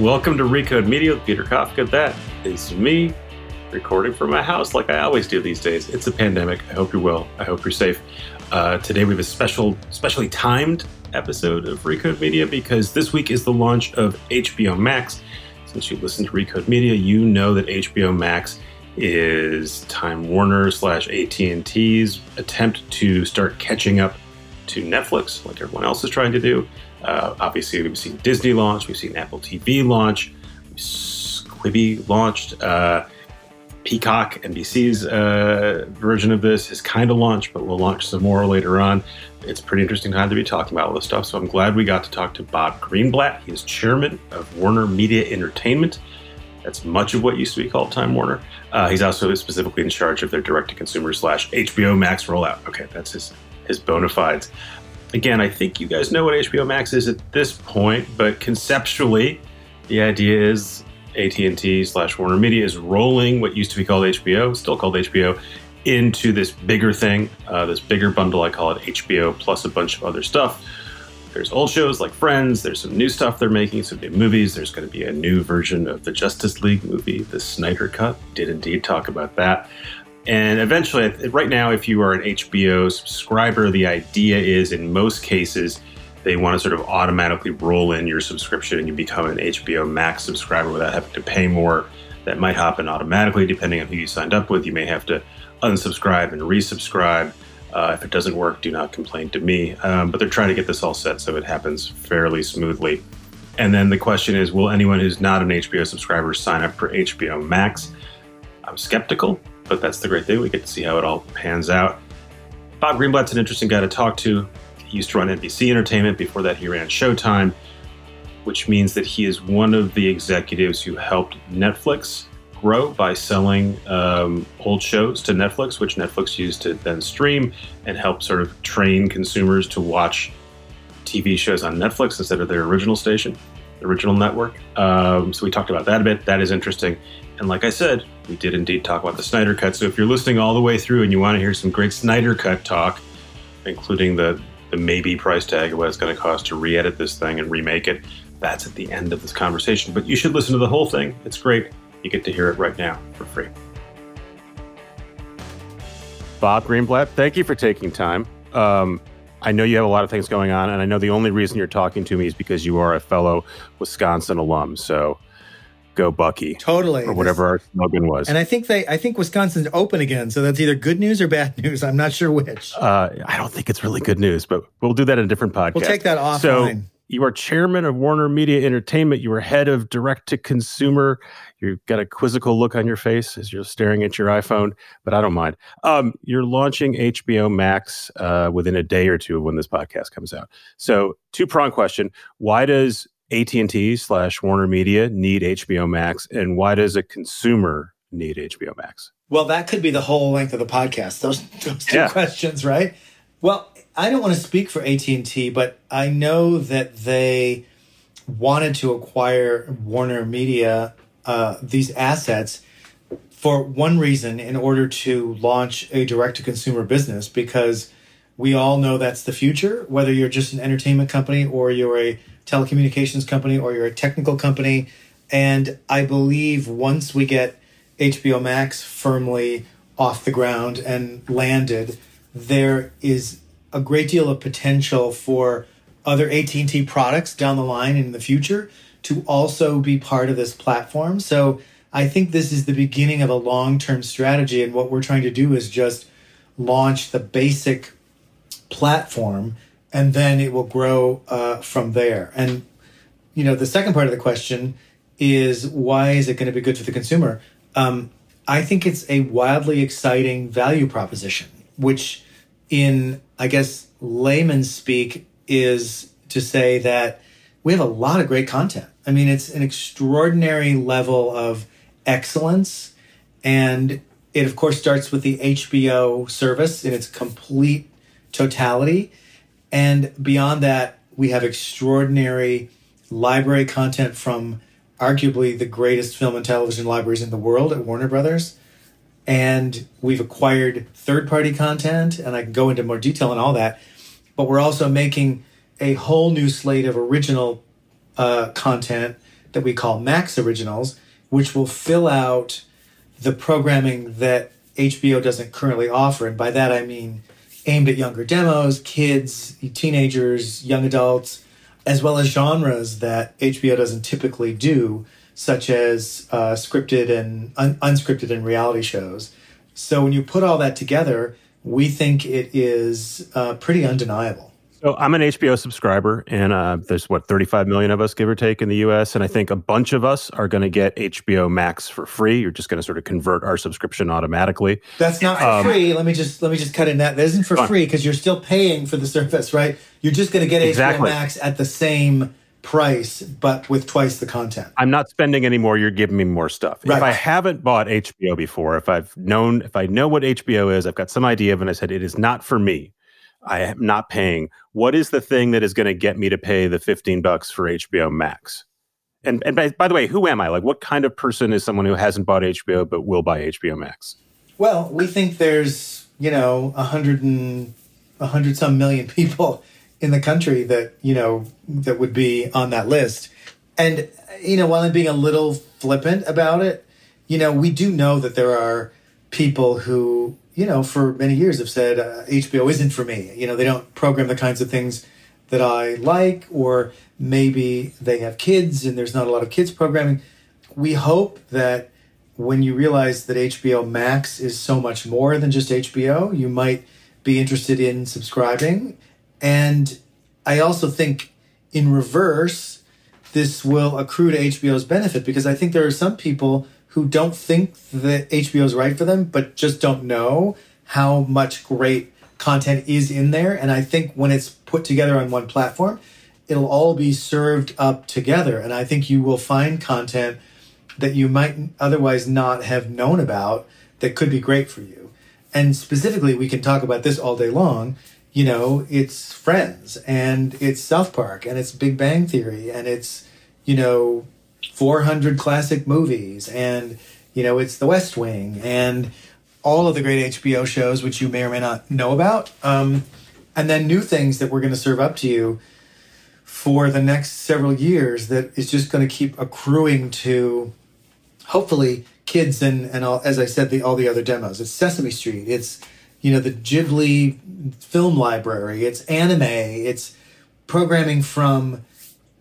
Welcome to Recode Media with Peter Kafka. That is me recording from my house like I always do these days. It's a pandemic. I hope you're well. I hope you're safe. Uh, today we have a special, specially timed episode of Recode Media because this week is the launch of HBO Max. Since you listen to Recode Media, you know that HBO Max is Time Warner slash AT&T's attempt to start catching up to Netflix, like everyone else is trying to do. Uh, obviously, we've seen Disney launch, we've seen Apple TV launch, Quibi launched. Uh, Peacock, NBC's uh, version of this, is kind of launched, but we'll launch some more later on. It's pretty interesting time to be talking about all this stuff. So I'm glad we got to talk to Bob Greenblatt. He is chairman of Warner Media Entertainment. That's much of what used to be called Time Warner. Uh, he's also specifically in charge of their direct-to-consumer slash HBO Max rollout. Okay, that's his his bona fides. Again, I think you guys know what HBO Max is at this point, but conceptually, the idea is AT&T slash Warner Media is rolling what used to be called HBO, still called HBO, into this bigger thing, uh, this bigger bundle. I call it HBO plus a bunch of other stuff. There's old shows like Friends. There's some new stuff they're making, some new movies. There's going to be a new version of the Justice League movie, the Snyder Cut. Did indeed talk about that. And eventually, right now, if you are an HBO subscriber, the idea is in most cases, they want to sort of automatically roll in your subscription and you become an HBO Max subscriber without having to pay more. That might happen automatically depending on who you signed up with. You may have to unsubscribe and resubscribe. Uh, if it doesn't work, do not complain to me. Um, but they're trying to get this all set so it happens fairly smoothly. And then the question is will anyone who's not an HBO subscriber sign up for HBO Max? I'm skeptical, but that's the great thing. We get to see how it all pans out. Bob Greenblatt's an interesting guy to talk to. He used to run NBC Entertainment. Before that, he ran Showtime, which means that he is one of the executives who helped Netflix grow by selling um, old shows to Netflix, which Netflix used to then stream and help sort of train consumers to watch TV shows on Netflix instead of their original station, original network. Um, so we talked about that a bit. That is interesting. And like I said, we did indeed talk about the Snyder Cut. So if you're listening all the way through and you want to hear some great Snyder Cut talk, including the the maybe price tag of what it's going to cost to re-edit this thing and remake it, that's at the end of this conversation. But you should listen to the whole thing. It's great. You get to hear it right now for free. Bob Greenblatt, thank you for taking time. Um, I know you have a lot of things going on, and I know the only reason you're talking to me is because you are a fellow Wisconsin alum. So go Bucky. Totally. Or whatever our slogan was. And I think they I think Wisconsin's open again, so that's either good news or bad news. I'm not sure which. Uh, I don't think it's really good news, but we'll do that in a different podcast. We'll take that offline. So you are chairman of Warner Media Entertainment. You are head of direct to consumer. You've got a quizzical look on your face as you're staring at your iPhone, but I don't mind. Um, you're launching HBO Max uh, within a day or two of when this podcast comes out. So, two prong question: Why does AT&T slash Warner Media need HBO Max, and why does a consumer need HBO Max? Well, that could be the whole length of the podcast. Those, those two yeah. questions, right? Well, I don't want to speak for AT&T, but I know that they wanted to acquire Warner Media uh, these assets for one reason in order to launch a direct to consumer business because we all know that's the future whether you're just an entertainment company or you're a telecommunications company or you're a technical company. And i believe once we get hbo max firmly off the ground and landed there is a great deal of potential for other AT&T products down the line in the future to also be part of this platform. So I think this is the beginning of a long-term strategy and what we're trying to do is just launch the basic platform and then it will grow uh, from there. And you know, the second part of the question is why is it going to be good for the consumer? Um, I think it's a wildly exciting value proposition, which in I guess layman speak is to say that we have a lot of great content. I mean, it's an extraordinary level of excellence. And it, of course, starts with the HBO service in its complete totality. And beyond that, we have extraordinary library content from arguably the greatest film and television libraries in the world at Warner Brothers and we've acquired third party content and i can go into more detail on all that but we're also making a whole new slate of original uh, content that we call Max Originals, which will fill out the programming that HBO doesn't currently offer. And by that I mean aimed at younger demos, kids, teenagers, young adults, as well as genres that HBO doesn't typically do, such as uh, scripted and un- unscripted and reality shows. So when you put all that together, we think it is uh, pretty undeniable. So I'm an HBO subscriber, and uh, there's what 35 million of us, give or take, in the U.S. And I think a bunch of us are going to get HBO Max for free. You're just going to sort of convert our subscription automatically. That's not for um, free. Let me just let me just cut in that. That isn't for free because you're still paying for the service, right? You're just going to get exactly. HBO Max at the same price, but with twice the content. I'm not spending any more. You're giving me more stuff. Right. If I haven't bought HBO before, if I've known, if I know what HBO is, I've got some idea of, it, and I said it is not for me. I am not paying. What is the thing that is going to get me to pay the 15 bucks for HBO Max? And and by, by, the way, who am I? Like, what kind of person is someone who hasn't bought HBO but will buy HBO Max? Well, we think there's you know a hundred and a hundred some million people in the country that you know that would be on that list. And you know, while I'm being a little flippant about it, you know, we do know that there are people who you know, for many years have said uh, HBO isn't for me. You know, they don't program the kinds of things that I like, or maybe they have kids and there's not a lot of kids programming. We hope that when you realize that HBO Max is so much more than just HBO, you might be interested in subscribing. And I also think in reverse, this will accrue to HBO's benefit because I think there are some people who don't think that HBO is right for them, but just don't know how much great content is in there. And I think when it's put together on one platform, it'll all be served up together. And I think you will find content that you might otherwise not have known about that could be great for you. And specifically, we can talk about this all day long. You know, it's Friends and it's South Park and it's Big Bang Theory and it's, you know, 400 classic movies and you know it's the west wing and all of the great hbo shows which you may or may not know about um, and then new things that we're going to serve up to you for the next several years that is just going to keep accruing to hopefully kids and and all, as i said the all the other demos. It's sesame street. It's you know the ghibli film library it's anime it's programming from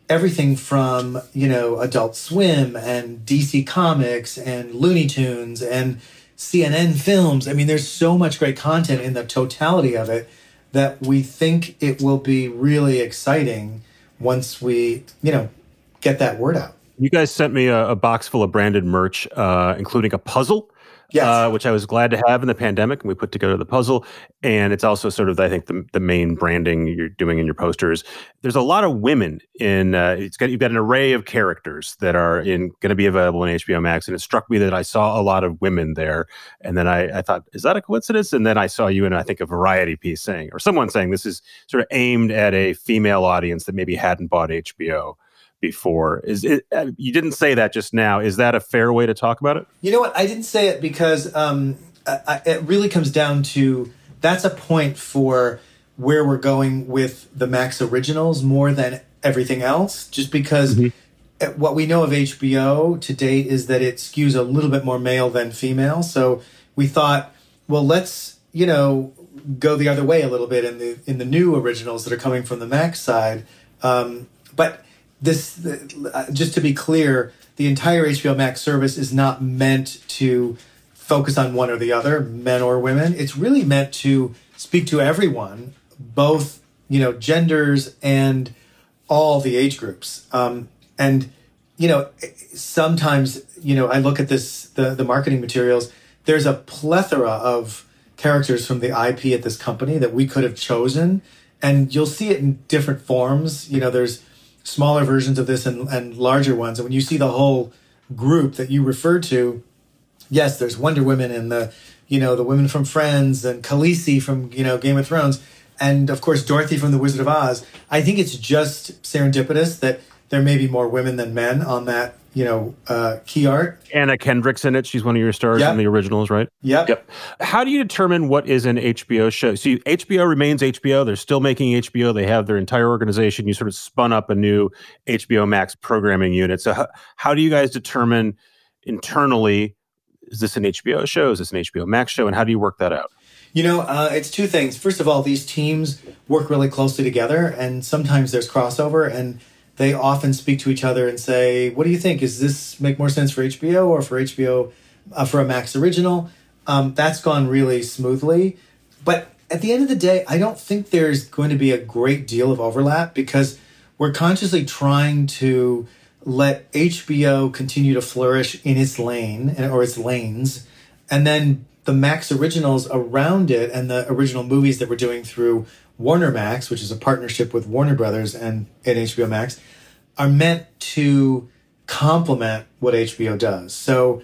everything from you know Adult Swim and DC Comics and Looney Tunes and CNN films. I mean, there's so much great content in the totality of it that we think it will be really exciting once we you know get that word out. You guys sent me a, a box full of branded merch, uh, including a puzzle yes. uh, which I was glad to have in the pandemic. And we put together the puzzle. And it's also sort of, I think, the, the main branding you're doing in your posters. There's a lot of women in, uh, it's got, you've got an array of characters that are in going to be available in HBO Max. And it struck me that I saw a lot of women there. And then I, I thought, is that a coincidence? And then I saw you in, I think, a variety piece saying, or someone saying this is sort of aimed at a female audience that maybe hadn't bought HBO before. Is it? Uh, you didn't say that just now. Is that a fair way to talk about it? You know what? I didn't say it because um, I, it really comes down to that's a point for where we're going with the Max originals more than everything else. Just because mm-hmm. what we know of HBO to date is that it skews a little bit more male than female. So we thought, well, let's you know go the other way a little bit in the in the new originals that are coming from the Max side. Um, but this uh, just to be clear, the entire HBO Max service is not meant to focus on one or the other, men or women. It's really meant to speak to everyone, both you know genders and all the age groups. Um, and you know, sometimes you know I look at this the the marketing materials. There's a plethora of characters from the IP at this company that we could have chosen, and you'll see it in different forms. You know, there's smaller versions of this and, and larger ones. And when you see the whole group that you referred to, yes, there's Wonder Women and the, you know, the women from Friends and Khaleesi from, you know, Game of Thrones. And of course, Dorothy from The Wizard of Oz. I think it's just serendipitous that there may be more women than men on that you know, uh, key art. Anna Kendrick's in it. She's one of your stars yep. in the originals, right? Yep. Yep. How do you determine what is an HBO show? See, HBO remains HBO. They're still making HBO. They have their entire organization. You sort of spun up a new HBO Max programming unit. So, how, how do you guys determine internally is this an HBO show? Is this an HBO Max show? And how do you work that out? You know, uh, it's two things. First of all, these teams work really closely together, and sometimes there's crossover. And they often speak to each other and say, "What do you think? Is this make more sense for HBO or for HBO uh, for a Max original?" Um, that's gone really smoothly, but at the end of the day, I don't think there's going to be a great deal of overlap because we're consciously trying to let HBO continue to flourish in its lane or its lanes, and then the Max originals around it and the original movies that we're doing through Warner Max, which is a partnership with Warner Brothers and, and HBO Max, are meant to complement what HBO does. So,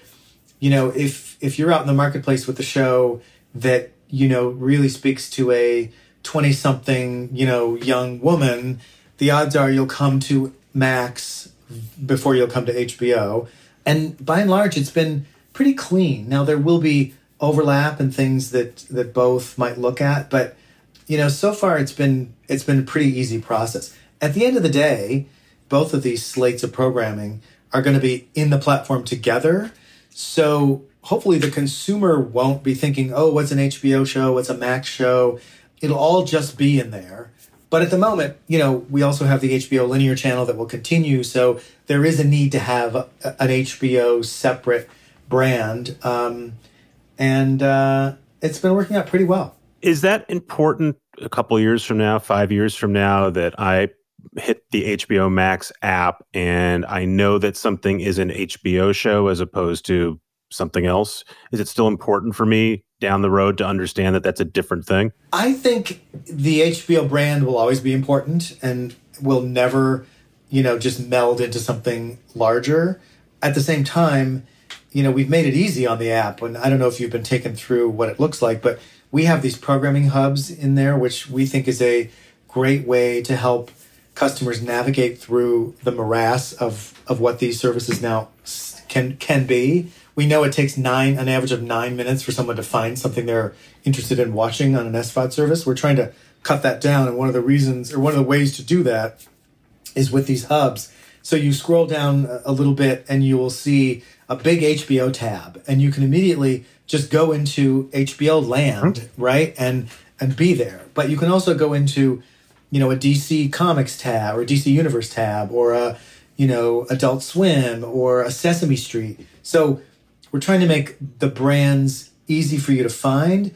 you know, if if you're out in the marketplace with a show that, you know, really speaks to a 20 something, you know, young woman, the odds are you'll come to Max before you'll come to HBO. And by and large, it's been pretty clean. Now there will be overlap and things that that both might look at, but you know, so far it's been it's been a pretty easy process. At the end of the day, both of these slates of programming are going to be in the platform together. So hopefully the consumer won't be thinking, "Oh, what's an HBO show? What's a Max show?" It'll all just be in there. But at the moment, you know, we also have the HBO linear channel that will continue. So there is a need to have an HBO separate brand. Um, and uh, it's been working out pretty well. Is that important a couple years from now, five years from now, that I hit the HBO Max app and I know that something is an HBO show as opposed to something else? Is it still important for me down the road to understand that that's a different thing? I think the HBO brand will always be important and will never, you know, just meld into something larger. At the same time, you know, we've made it easy on the app. And I don't know if you've been taken through what it looks like, but we have these programming hubs in there, which we think is a great way to help customers navigate through the morass of, of what these services now can can be. We know it takes nine, an average of nine minutes for someone to find something they're interested in watching on an SVOD service. We're trying to cut that down, and one of the reasons, or one of the ways to do that, is with these hubs. So you scroll down a little bit, and you will see a big HBO tab, and you can immediately just go into HBO land, mm-hmm. right? And and be there. But you can also go into, you know, a DC Comics tab or DC Universe tab or a, you know, Adult Swim or a Sesame Street. So we're trying to make the brands easy for you to find,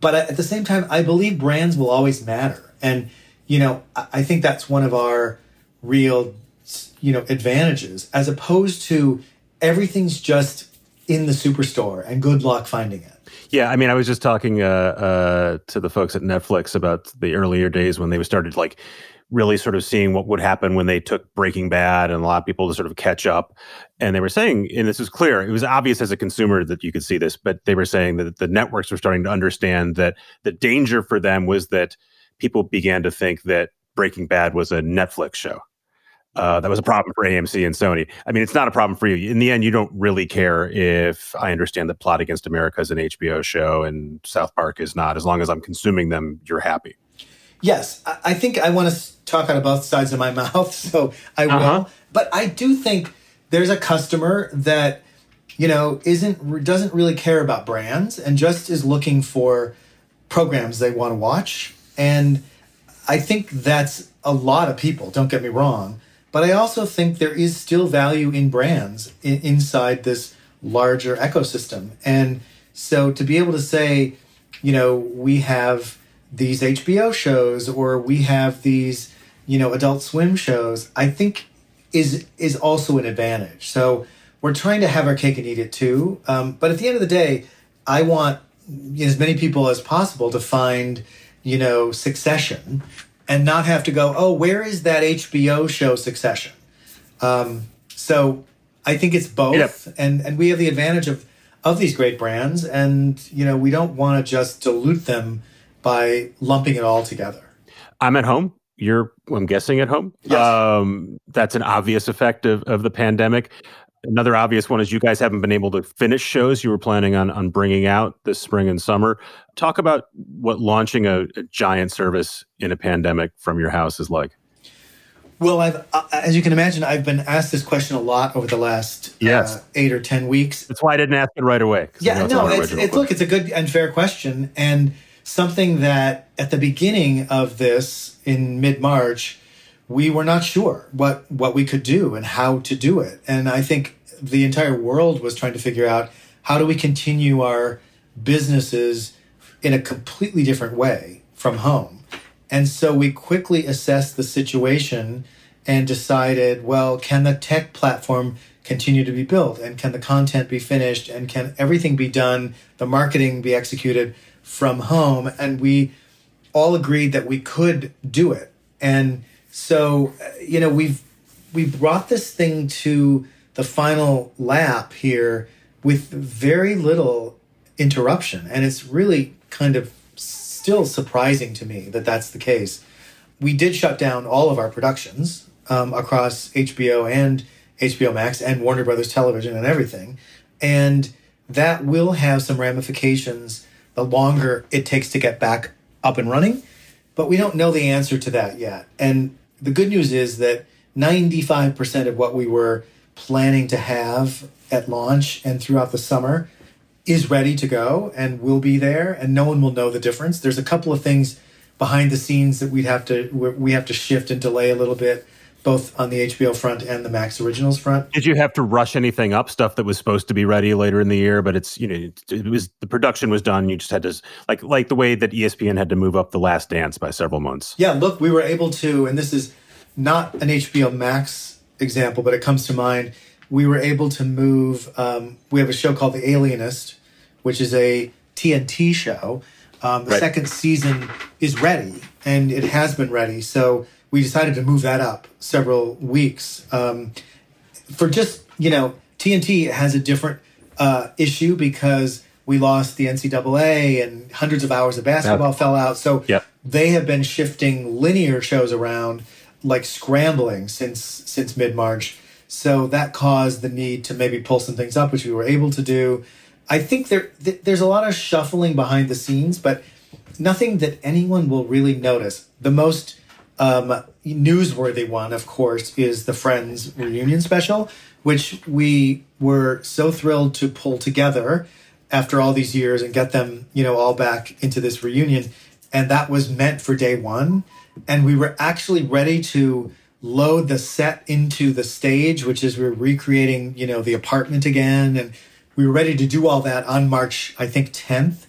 but at the same time, I believe brands will always matter. And you know, I think that's one of our real, you know, advantages as opposed to everything's just in the superstore and good luck finding it. Yeah, I mean, I was just talking uh, uh, to the folks at Netflix about the earlier days when they started like really sort of seeing what would happen when they took Breaking Bad and a lot of people to sort of catch up. And they were saying, and this was clear, it was obvious as a consumer that you could see this, but they were saying that the networks were starting to understand that the danger for them was that people began to think that Breaking Bad was a Netflix show. Uh, that was a problem for AMC and Sony. I mean, it's not a problem for you. In the end, you don't really care if I understand that Plot Against America is an HBO show and South Park is not. As long as I'm consuming them, you're happy. Yes, I think I want to talk out of both sides of my mouth, so I will. Uh-huh. But I do think there's a customer that you know isn't doesn't really care about brands and just is looking for programs they want to watch, and I think that's a lot of people. Don't get me wrong but I also think there is still value in brands in, inside this larger ecosystem. And so to be able to say, you know, we have these HBO shows or we have these, you know, adult swim shows, I think is is also an advantage. So we're trying to have our cake and eat it too. Um, but at the end of the day, I want as many people as possible to find, you know, Succession and not have to go, oh, where is that HBO show Succession? Um, so I think it's both, yep. and and we have the advantage of of these great brands, and you know we don't want to just dilute them by lumping it all together. I'm at home you're, I'm guessing, at home. Yes. Um, that's an obvious effect of, of the pandemic. Another obvious one is you guys haven't been able to finish shows you were planning on on bringing out this spring and summer. Talk about what launching a, a giant service in a pandemic from your house is like. Well, I've, uh, as you can imagine, I've been asked this question a lot over the last yes. uh, eight or ten weeks. That's why I didn't ask it right away. Yeah, no, it's, it's look, it's a good and fair question, and something that at the beginning of this in mid March, we were not sure what what we could do and how to do it, and I think the entire world was trying to figure out how do we continue our businesses in a completely different way from home and so we quickly assessed the situation and decided, well, can the tech platform continue to be built? And can the content be finished? And can everything be done, the marketing be executed from home? And we all agreed that we could do it. And so, uh, you know, we've we brought this thing to the final lap here with very little interruption. And it's really kind of still surprising to me that that's the case. We did shut down all of our productions um, across HBO and HBO Max and Warner Brothers Television and everything. And that will have some ramifications the longer it takes to get back up and running. But we don't know the answer to that yet. And the good news is that 95% of what we were planning to have at launch and throughout the summer is ready to go and will be there and no one will know the difference there's a couple of things behind the scenes that we'd have to we have to shift and delay a little bit both on the HBO front and the Max Originals front. Did you have to rush anything up? Stuff that was supposed to be ready later in the year, but it's you know it was the production was done. You just had to like like the way that ESPN had to move up the Last Dance by several months. Yeah, look, we were able to, and this is not an HBO Max example, but it comes to mind we were able to move. Um, we have a show called The Alienist, which is a TNT show. Um, the right. second season is ready, and it has been ready. So we decided to move that up several weeks. Um, for just you know, TNT has a different uh, issue because we lost the NCAA and hundreds of hours of basketball yep. fell out. So yep. they have been shifting linear shows around like scrambling since since mid March. So that caused the need to maybe pull some things up, which we were able to do. I think there th- there's a lot of shuffling behind the scenes, but nothing that anyone will really notice. The most um, newsworthy one, of course, is the Friends reunion special, which we were so thrilled to pull together after all these years and get them, you know, all back into this reunion. And that was meant for day one. And we were actually ready to load the set into the stage, which is we're recreating, you know, the apartment again. And we were ready to do all that on March, I think, 10th.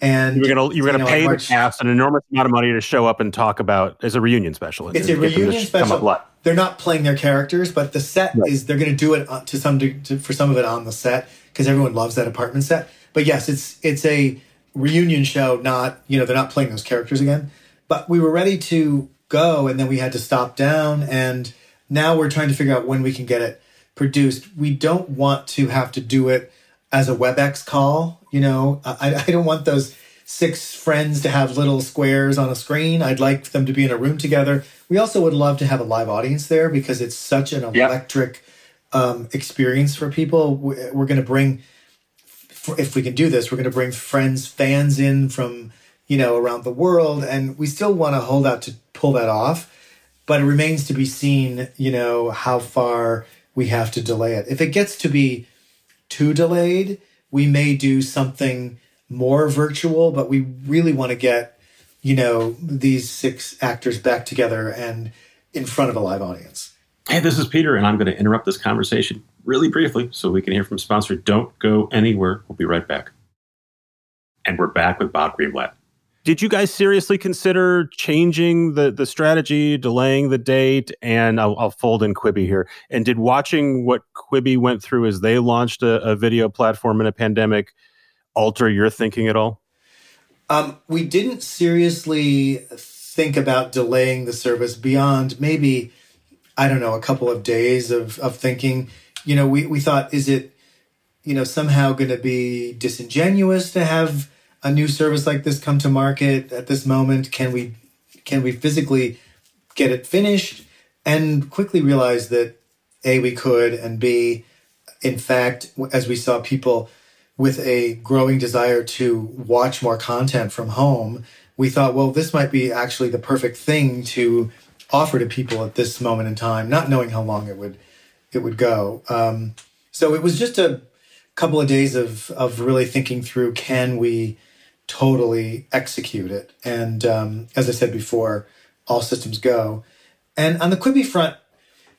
And you were gonna you were gonna you know, pay March, the cast an enormous amount of money to show up and talk about as a reunion special. It's a reunion special. They're not playing their characters, but the set right. is they're going to do it uh, to some to, for some of it on the set because everyone loves that apartment set. But yes, it's it's a reunion show. Not you know they're not playing those characters again. But we were ready to go, and then we had to stop down, and now we're trying to figure out when we can get it produced. We don't want to have to do it as a WebEx call. You know, I, I don't want those six friends to have little squares on a screen. I'd like them to be in a room together. We also would love to have a live audience there because it's such an electric um, experience for people. We're going to bring, if we can do this, we're going to bring friends, fans in from you know around the world, and we still want to hold out to pull that off. But it remains to be seen, you know, how far we have to delay it. If it gets to be too delayed, we may do something more virtual, but we really want to get, you know, these six actors back together and in front of a live audience. Hey, this is Peter, and I'm going to interrupt this conversation really briefly so we can hear from sponsor. Don't go anywhere. We'll be right back. And we're back with Bob Greenblatt did you guys seriously consider changing the the strategy, delaying the date? And I'll, I'll, fold in Quibi here. And did watching what Quibi went through as they launched a, a video platform in a pandemic alter your thinking at all? Um, we didn't seriously think about delaying the service beyond maybe I don't know a couple of days of of thinking. You know, we we thought, is it you know somehow going to be disingenuous to have a new service like this come to market at this moment? Can we can we physically get it finished, and quickly realized that A, we could, and B, in fact, as we saw people with a growing desire to watch more content from home, we thought, well, this might be actually the perfect thing to offer to people at this moment in time, not knowing how long it would it would go. Um, so it was just a couple of days of of really thinking through can we totally execute it, and um, as I said before, all systems go. And on the Quibi front,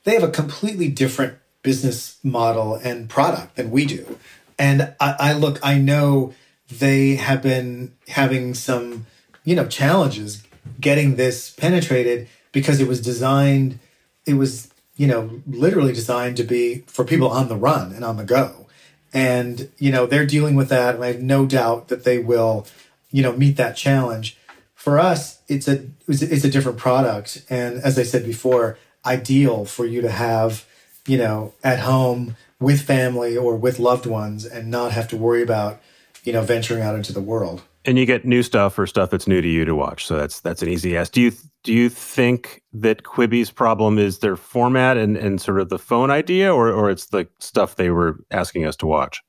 they have a completely different business model and product than we do. And I, I look, I know they have been having some, you know, challenges getting this penetrated because it was designed, it was, you know, literally designed to be for people on the run and on the go. And, you know, they're dealing with that. And I have no doubt that they will, you know, meet that challenge. For us, it's a, it's a different product. And as I said before, ideal for you to have, you know, at home with family or with loved ones and not have to worry about, you know, venturing out into the world. And you get new stuff or stuff that's new to you to watch. So that's that's an easy ask. Do you do you think that Quibi's problem is their format and, and sort of the phone idea, or or it's the stuff they were asking us to watch?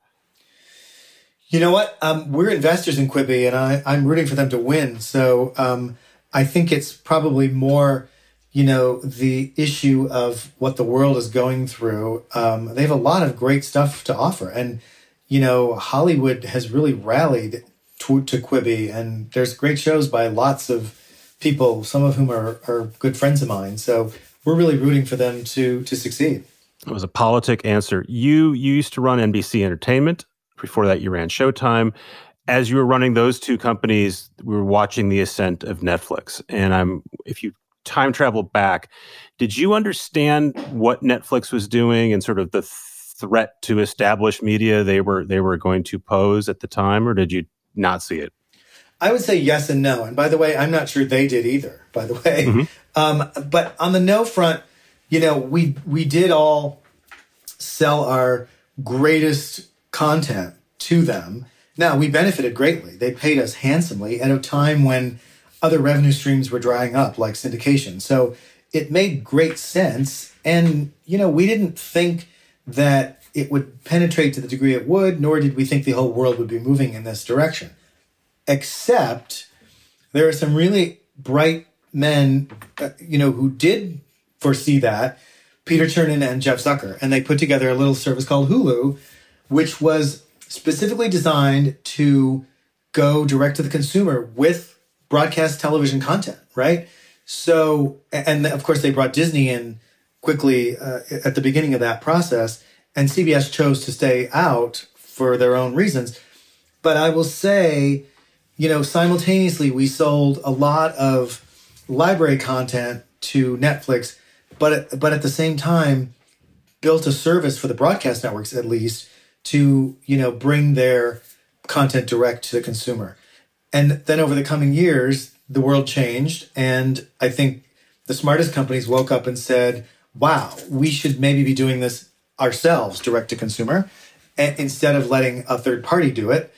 You know what? Um, we're investors in Quibi, and I, I'm rooting for them to win. So um, I think it's probably more you know, the issue of what the world is going through. Um, they have a lot of great stuff to offer. And, you know, Hollywood has really rallied to, to Quibi, and there's great shows by lots of people, some of whom are, are good friends of mine. So we're really rooting for them to to succeed. It was a politic answer. You, you used to run NBC Entertainment. Before that, you ran Showtime as you were running those two companies, we were watching the ascent of Netflix. And I'm, if you time travel back, did you understand what Netflix was doing and sort of the threat to established media they were they were going to pose at the time, or did you not see it? I would say yes and no. And by the way, I'm not sure they did either. By the way, mm-hmm. um, but on the no front, you know, we we did all sell our greatest content to them. Now we benefited greatly. They paid us handsomely at a time when other revenue streams were drying up, like syndication. So it made great sense. And, you know, we didn't think that it would penetrate to the degree it would, nor did we think the whole world would be moving in this direction. Except there are some really bright men, uh, you know, who did foresee that Peter Chernin and Jeff Zucker. And they put together a little service called Hulu, which was specifically designed to go direct to the consumer with broadcast television content, right? So, and of course, they brought Disney in quickly uh, at the beginning of that process, and CBS chose to stay out for their own reasons. But I will say, you know, simultaneously, we sold a lot of library content to Netflix, but but at the same time, built a service for the broadcast networks at least to you know bring their content direct to the consumer. And then over the coming years, the world changed. And I think the smartest companies woke up and said, wow, we should maybe be doing this ourselves, direct to consumer, instead of letting a third party do it.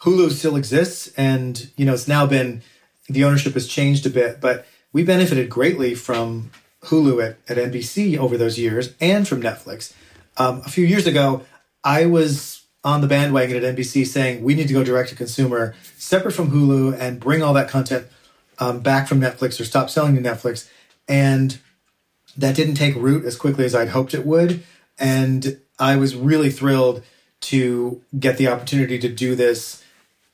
Hulu still exists. And, you know, it's now been, the ownership has changed a bit, but we benefited greatly from Hulu at, at NBC over those years and from Netflix. Um, a few years ago, I was on the bandwagon at NBC saying we need to go direct to consumer, separate from Hulu, and bring all that content um, back from Netflix or stop selling to Netflix. And that didn't take root as quickly as I'd hoped it would. And I was really thrilled to get the opportunity to do this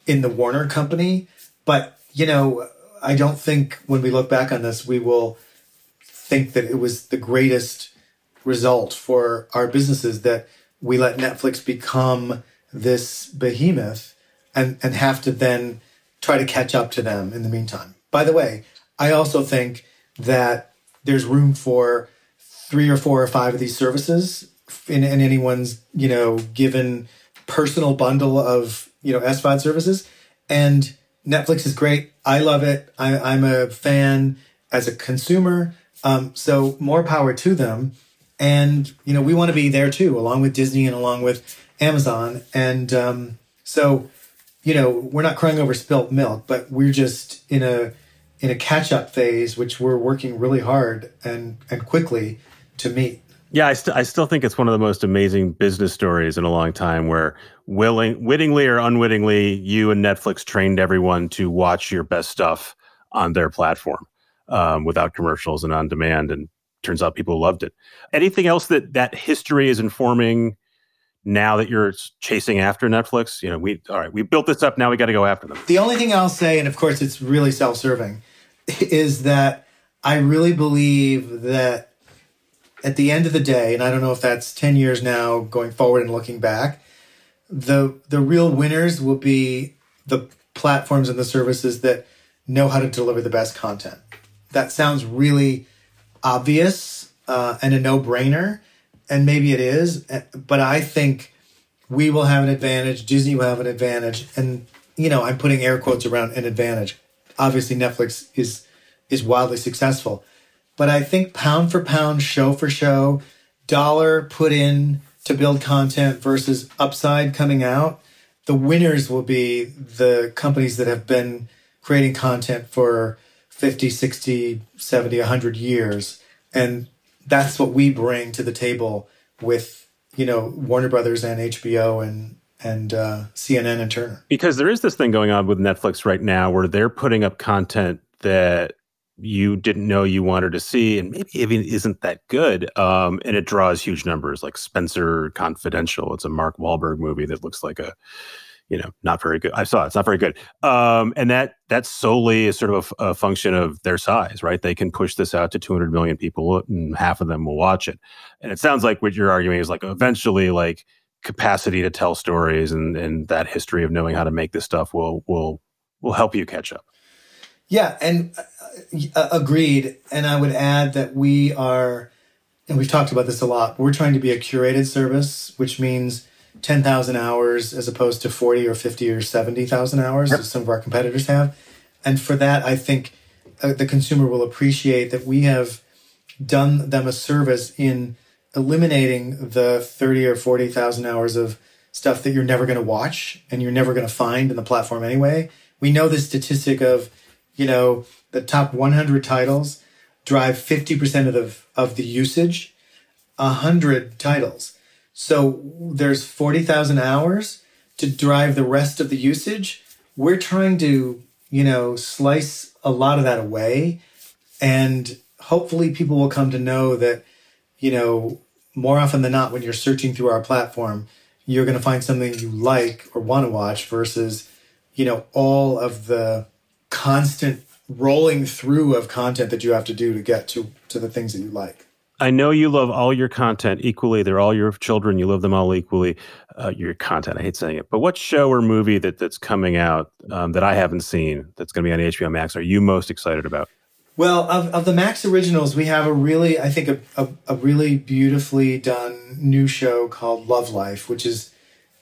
in the Warner Company. But, you know, I don't think when we look back on this, we will think that it was the greatest result for our businesses that we let Netflix become this behemoth and, and have to then try to catch up to them in the meantime. By the way, I also think that there's room for three or four or five of these services in, in anyone's, you know, given personal bundle of, you know, SVOD services. And Netflix is great. I love it. I, am a fan as a consumer. Um, so more power to them. And, you know, we want to be there too, along with Disney and along with Amazon. And um, so, you know, we're not crying over spilt milk, but we're just in a in a catch up phase, which we're working really hard and, and quickly to meet. Yeah, I, st- I still think it's one of the most amazing business stories in a long time where willing, wittingly or unwittingly, you and Netflix trained everyone to watch your best stuff on their platform um, without commercials and on demand. And turns out people loved it. Anything else that that history is informing now that you're chasing after Netflix? You know, we all right, we built this up. Now we got to go after them. The only thing I'll say, and of course it's really self-serving, is that I really believe that at the end of the day, and I don't know if that's ten years now going forward and looking back, the the real winners will be the platforms and the services that know how to deliver the best content. That sounds really obvious uh, and a no brainer, and maybe it is, eh, but I think we will have an advantage. Disney will have an advantage, and you know I'm putting air quotes around an advantage. Obviously, Netflix is is wildly successful, but I think pound for pound, show for show, dollar put in to build content versus upside coming out, the winners will be the companies that have been creating content for 50, 60, 70, 100 years. And that's what we bring to the table with, you know, Warner Brothers and HBO and and uh, CNN and Turner. Because there is this thing going on with Netflix right now where they're putting up content that you didn't know you wanted to see and maybe even isn't that good um, and it draws huge numbers like spencer confidential. It's a mark Wahlberg movie that looks like a you know not very good. I saw it, it's not very good. Um, and that that solely is sort of a, a, function of their size right? They can push this out to 200 million people and half of them will watch it. And it sounds like what you're arguing is like eventually like capacity to tell stories and and that history of knowing how to make this stuff will will will help you catch up yeah and uh, uh agreed and i would add that we are and we've talked about this a lot we're trying to be a curated service which means 10,000 hours as opposed to 40 or 50 or 70,000 hours yep. as some of our competitors have. And for that, I think uh, the consumer will appreciate that we have done them a service in eliminating the 30 or 40,000 hours of stuff that you're never going to watch and you're never going to find in the platform anyway. We know the statistic of, you know, the top 100 titles drive 50% of the, of the usage, 100 titles so there's 40,000 hours to drive the rest of the usage. We're trying to, you know, slice a lot of that away. And hopefully people will come to know that, you know, more often than not, when you're searching through our platform, you're going to find something you like or want to watch versus, you know, all of the constant rolling through of content that you have to do to get to, to the things that you like. I know you love all your content equally. They're all your children. You love them all equally. Uh, your content. I hate saying it, but what show or movie that that's coming out um, that I haven't seen that's going to be on HBO Max are you most excited about? Well, of, of the Max originals, we have a really, I think, a, a, a really beautifully done new show called Love Life, which is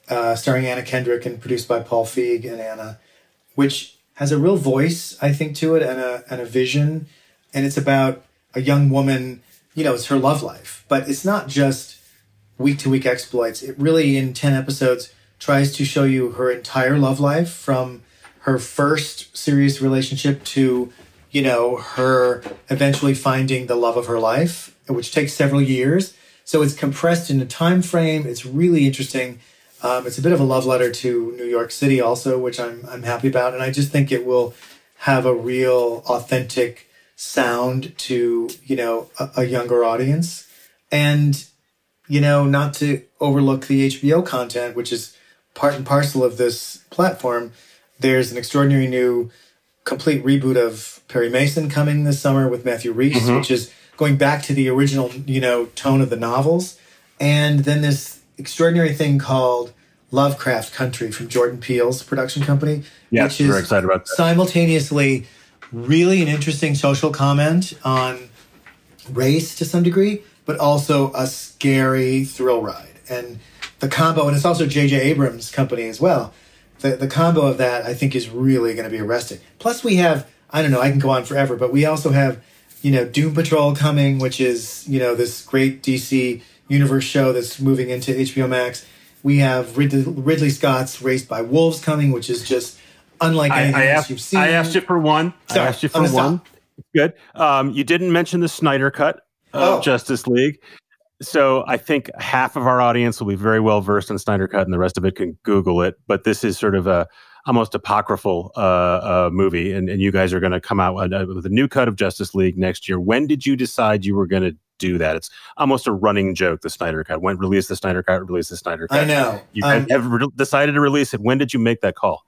uh, starring Anna Kendrick and produced by Paul Feig and Anna, which has a real voice, I think, to it and a, and a vision. And it's about a young woman you know, it's her love life. But it's not just week to week exploits. It really, in 10 episodes, tries to show you her entire love life from her first serious relationship to, you know, her eventually finding the love of her life, which takes several years. So it's compressed in a time frame. It's really interesting. Um, it's a bit of a love letter to New York City, also, which I'm I'm happy about, and I just think it will have a real authentic sound to you know a, a younger audience. And you know not to overlook the hbo content which is part and parcel of this platform. There's an extraordinary new complete reboot of perry mason coming this summer with matthew rhys mm-hmm. which is going back to the original you know tone of the novels. And then this extraordinary thing called lovecraft country from jordan peele's production company yeah, which is very excited about that. simultaneously really an interesting social comment on race to some degree, but also a scary thrill ride. And the combo, and it's also J.J. Abrams' company as well. The, the combo of that, I think, is really going to be arresting. Plus, we have, I don't know, I can go on forever, but we also have, you know, Doom Patrol coming, which is, you know, this great DC universe show that's moving into HBO Max. We have Ridley, Ridley Scott's Raised by Wolves coming, which is just unlike anything I, I asked, you've seen. I asked you for one. Sorry, I asked you for one. Good. Um, you didn't mention the Snyder cut of oh. Justice League. So I think half of our audience will be very well versed in Snyder Cut, and the rest of it can Google it. But this is sort of a almost apocryphal uh, uh, movie, and, and you guys are going to come out with a new cut of Justice League next year. When did you decide you were going to do that? It's almost a running joke. The Snyder Cut. went release the Snyder Cut? Release the Snyder Cut. I know. You um, have re- decided to release it. When did you make that call?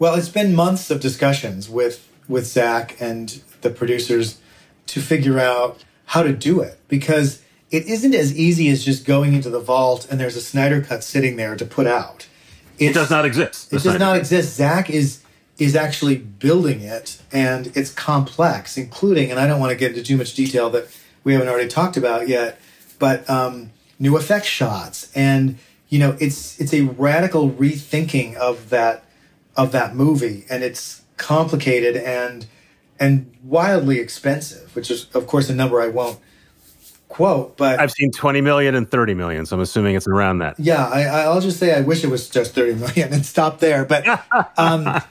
Well, it's been months of discussions with with Zack and the producers to figure out how to do it because it isn't as easy as just going into the vault and there's a Snyder cut sitting there to put out. It's, it does not exist. It does not exist. Zack is is actually building it, and it's complex, including, and I don't want to get into too much detail that we haven't already talked about yet, but um, new effect shots, and you know, it's it's a radical rethinking of that of that movie, and it's complicated and and wildly expensive, which is of course a number I won't quote, but I've seen 20 million and 30 million, so I'm assuming it's around that. Yeah, I, will just say I wish it was just 30 million and stop there. But um,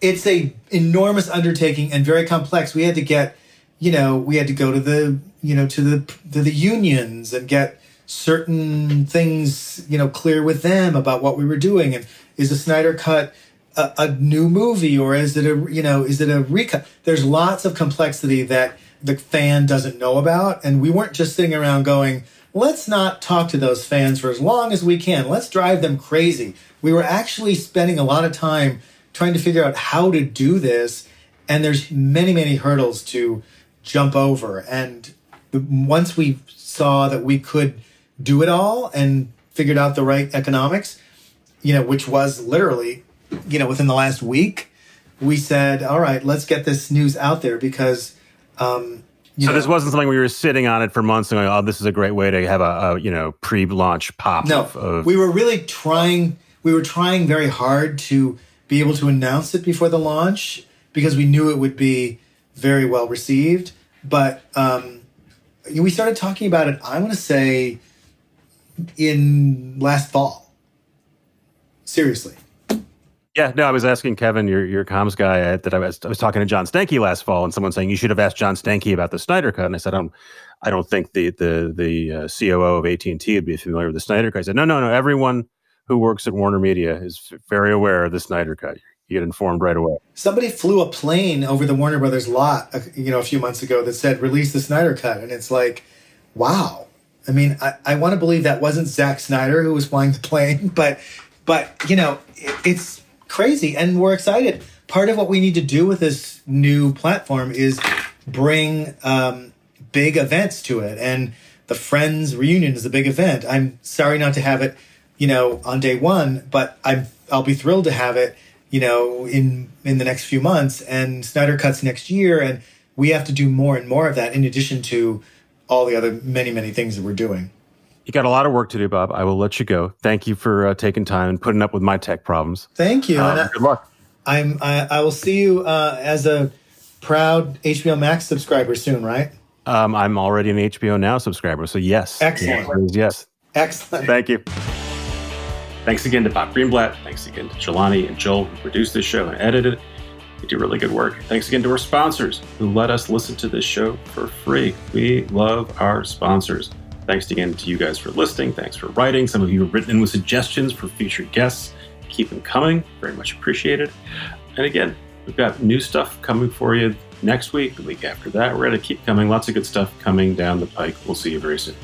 it's a enormous undertaking and very complex. We had to get, you know, we had to go to the, you know, to the to the unions and get certain things, you know, clear with them about what we were doing. And is the Snyder cut a, a new movie or is it a, you know, is it a recut? There's lots of complexity that the fan doesn't know about. And we weren't just sitting around going, let's not talk to those fans for as long as we can. Let's drive them crazy. We were actually spending a lot of time trying to figure out how to do this. And there's many, many hurdles to jump over. And once we saw that we could do it all and figured out the right economics, you know, which was literally, you know, within the last week, we said, all right, let's get this news out there because um, so know, this wasn't something we were sitting on it for months and going, "Oh, this is a great way to have a, a you know pre-launch pop." No, of, of we were really trying. We were trying very hard to be able to announce it before the launch because we knew it would be very well received. But um, we started talking about it. I want to say in last fall. Seriously, yeah, no, I was asking Kevin, your your comms guy, uh, that I was I was talking to John Stankey last fall, and someone saying you should have asked John Stankey about the Snyder Cut, and I said I don't, I don't think the the the uh, COO of AT and T would be familiar with the Snyder Cut. I said no, no, no, everyone who works at Warner Media is very aware of the Snyder Cut. You get informed right away. Somebody flew a plane over the Warner Brothers lot, uh, you know, a few months ago that said release the Snyder Cut, and it's like, wow. I mean, I, I want to believe that wasn't Zack Snyder who was flying the plane, but but you know, it, it's crazy and we're excited. Part of what we need to do with this new platform is bring um, big events to it. And the Friends reunion is a big event. I'm sorry not to have it, you know, on day one, but I'm I'll be thrilled to have it, you know, in in the next few months. And Snyder cuts next year, and we have to do more and more of that in addition to all the other many many things that we're doing. You got a lot of work to do, Bob. I will let you go. Thank you for uh, taking time and putting up with my tech problems. Thank you. Um, good luck. I'm. I, I, will see you uh, as a proud HBO Max subscriber soon, right? Um, I'm already an HBO Now subscriber, so yes. Excellent. Yes. Excellent. Thank you. Thanks again to Bob Greenblatt. Thanks again to Jelani and Joel who produced this show and edited it. They do really good work. Thanks again to our sponsors who let us listen to this show for free. We love our sponsors. Thanks again to you guys for listening. Thanks for writing. Some of you have written in with suggestions for future guests. Keep them coming. Very much appreciated. And again, we've got new stuff coming for you next week, the week after that. We're going to keep coming. Lots of good stuff coming down the pike. We'll see you very soon.